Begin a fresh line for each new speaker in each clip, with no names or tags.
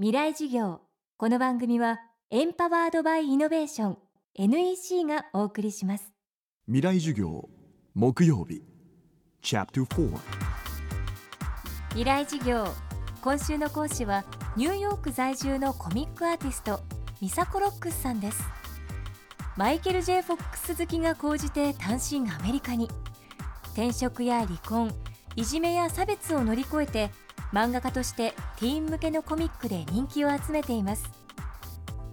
未来事業。この番組はエンパワードバイイノベーション NEC がお送りします。
未来授業木曜日チャプター
未来事業。今週の講師はニューヨーク在住のコミックアーティストミサコロックスさんです。マイケル・ J・ フォックス好きが高じて単身アメリカに。転職や離婚いじめや差別を乗り越えて漫画家としてティーン向けのコミックで人気を集めています。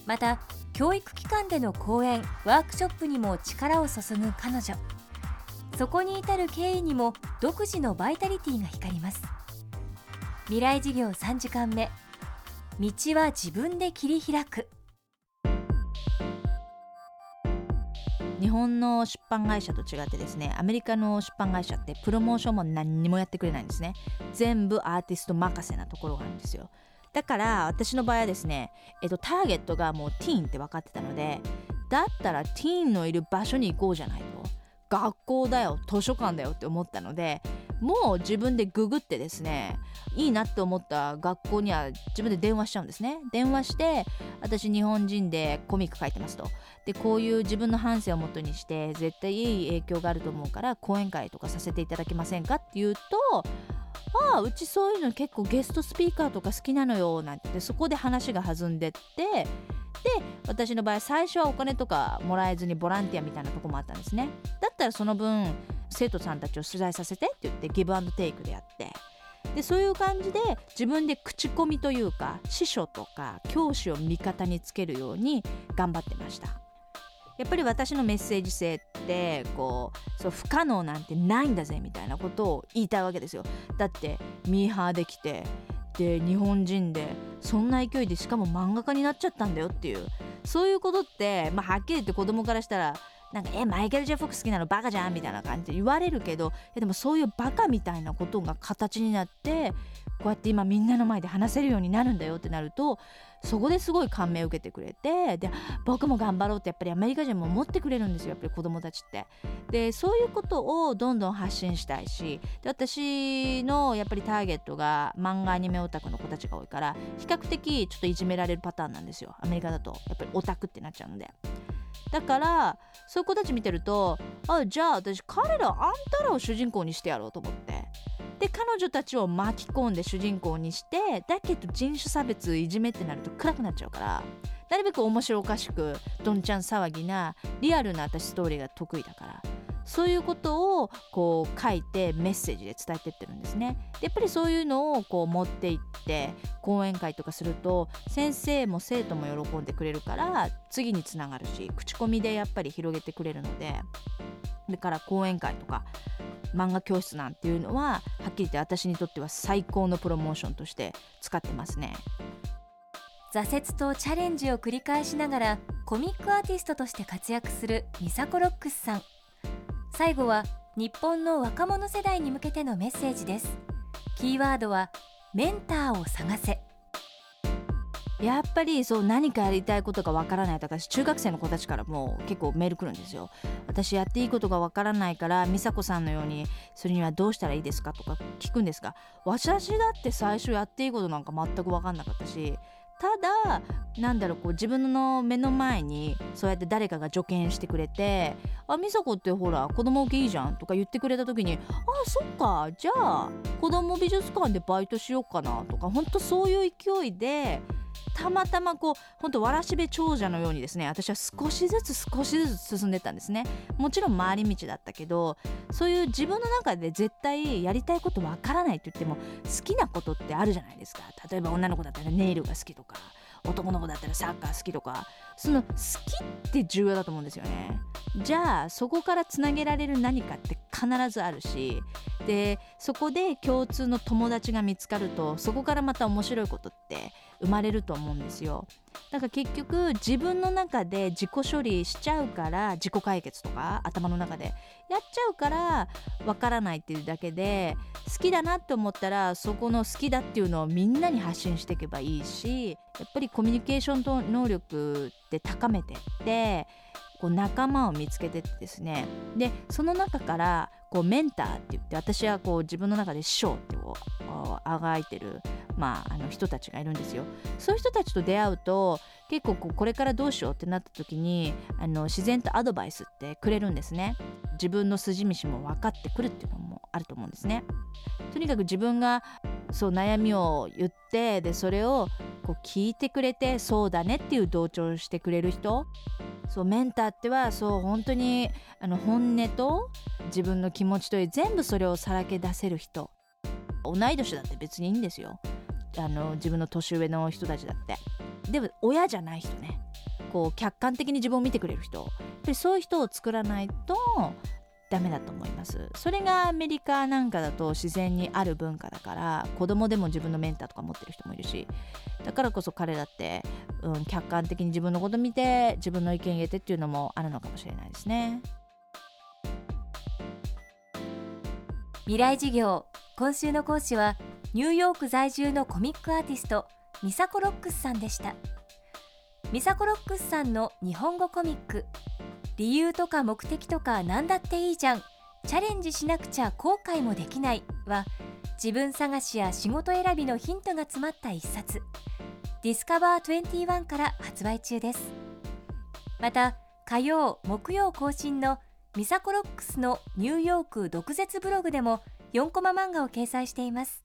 また教育機関での講演ワークショップにも力を注ぐ彼女。そこに至る経緯にも独自のバイタリティが光ります。未来事業3時間目。道は自分で切り開く。
日本の出版会社と違ってですねアメリカの出版会社ってプロモーションも何にもやってくれないんですね。全部アーティスト任せなところがあるんですよ。だから私の場合はですね、えっと、ターゲットがもうティーンって分かってたのでだったらティーンのいる場所に行こうじゃないと。学校だよ図書館だよって思ったのでもう自分でググってですねいいなって思った学校には自分で電話しちゃうんですね。電話して私日本人でコミック書いてますと。でこういう自分の反省をもとにして絶対いい影響があると思うから講演会とかさせていただけませんかって言うとああうちそういうの結構ゲストスピーカーとか好きなのよなんてそこで話が弾んでってで私の場合最初はお金とかもらえずにボランティアみたいなとこもあったんですね。だったらその分生徒さんたちを取材させてって言ってギブアンドテイクでやって。でそういう感じで自分で口コミというか師匠とか教師を味方につけるように頑張ってました。やっぱり私のメッセージ性ってこうそう不可能なんてないんだぜみたいなことを言いたいわけですよ。だってミーハーできてで日本人でそんな勢いでしかも漫画家になっちゃったんだよっていう。そういうことって、まあ、はっきり言って子供からしたらなんかえマイケル・ジェフォック好きなのバカじゃんみたいな感じで言われるけどでもそういうバカみたいなことが形になってこうやって今みんなの前で話せるようになるんだよってなるとそこですごい感銘を受けてくれてで僕も頑張ろうってやっぱりアメリカ人も思ってくれるんですよやっぱり子供たちって。でそういうことをどんどん発信したいしで私のやっぱりターゲットが漫画アニメオタクの子たちが多いから比較的ちょっといじめられるパターンなんですよアメリカだとやっぱりオタクってなっちゃうので。だからそういう子たち見てるとあじゃあ私彼らあんたらを主人公にしてやろうと思って。で彼女たちを巻き込んで主人公にしてだけど人種差別いじめってなると暗くなっちゃうからなるべく面白おかしくどんちゃん騒ぎなリアルな私ストーリーが得意だから。そういうことをこう書いてメッセージで伝えてってるんですね。でやっぱりそういうのをこう持っていって講演会とかすると先生も生徒も喜んでくれるから次につながるし口コミでやっぱり広げてくれるのでだから講演会とか漫画教室なんていうのははっきり言って私にとっては最高のプロモーションとして使ってますね。
挫折とチャレンジを繰り返しながらコミックアーティストとして活躍するミサコロックスさん最後は日本の若者世代に向けてのメッセージです。キーワードはメンターを探せ。
やっぱりそう何かやりたいことがわからないとか中学生の子たちからも結構メール来るんですよ。私やっていいことがわからないから美佐子さんのようにするにはどうしたらいいですかとか聞くんですが私だって最初やっていいことなんか全く分かんなかったしただなんだろうこう自分の目の前にそうやって誰かが助言してくれて「あ美佐子ってほら子供受けいいじゃん」とか言ってくれた時に「あそっかじゃあ子供美術館でバイトしようかな」とかほんとそういう勢いでたまたまこうほんとわらしべ長者のようにですね私は少しずつ少しずつ進んでったんですね。もちろん回り道だったけどそういう自分の中で絶対やりたいことわからないって言っても好きなことってあるじゃないですか。例えば女の子だったらネイルが好きとか男の子だったらサッカー好きとかその好きって重要だと思うんですよね。じゃあそこからつなげられる何かって必ずあるしでそこで共通の友達が見つかるとそこからまた面白いことって生まれると思うんですよ。だから結局自分の中で自己処理しちゃうから自己解決とか頭の中でやっちゃうからわからないっていうだけで好きだなって思ったらそこの好きだっていうのをみんなに発信していけばいいしやっぱりコミュニケーション能力って高めてってこう仲間を見つけてってですねでその中からこうメンターって言って私はこう自分の中で師匠ってあがいてるまあ、あの人たちがいるんですよ。そういう人たちと出会うと結構こうこれからどうしようってなった時にあの自然とアドバイスってくれるんですね。自分の筋道も分かってくるっていうのもあると思うんですね。とにかく自分がそう悩みを言ってでそれをこう聞いてくれてそうだねっていう同調してくれる人そうメンターってはそう本当にあの本音と自分の気持ちという全部それをさらけ出せる人。同い年だって別にいいんですよ。あの自分の年上の人たちだって。でも親じゃない人ね。こう客観的に自分を見てくれる人。やっぱりそういう人を作らないとダメだと思います。それがアメリカなんかだと自然にある文化だから子供でも自分のメンターとか持ってる人もいるし。だからこそ彼だって、うん、客観的に自分のこと見て自分の意見言えてっていうのもあるのかもしれないですね。
未来事業。今週の講師はニューヨーク在住のコミックアーティストミサコロックスさんでした。ミサコロックスさんの日本語コミック。理由とか目的とか何だっていいじゃん。チャレンジしなくちゃ後悔もできない。は自分探しや仕事選びのヒントが詰まった一冊。ディスカバー21から発売中です。また火曜木曜更新のミサコロックスのニューヨーク毒舌ブログでも4コマ漫画を掲載しています。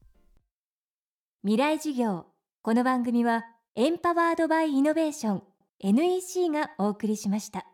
未来事業。この番組はエンパワードバイイノベーション NEC がお送りしました。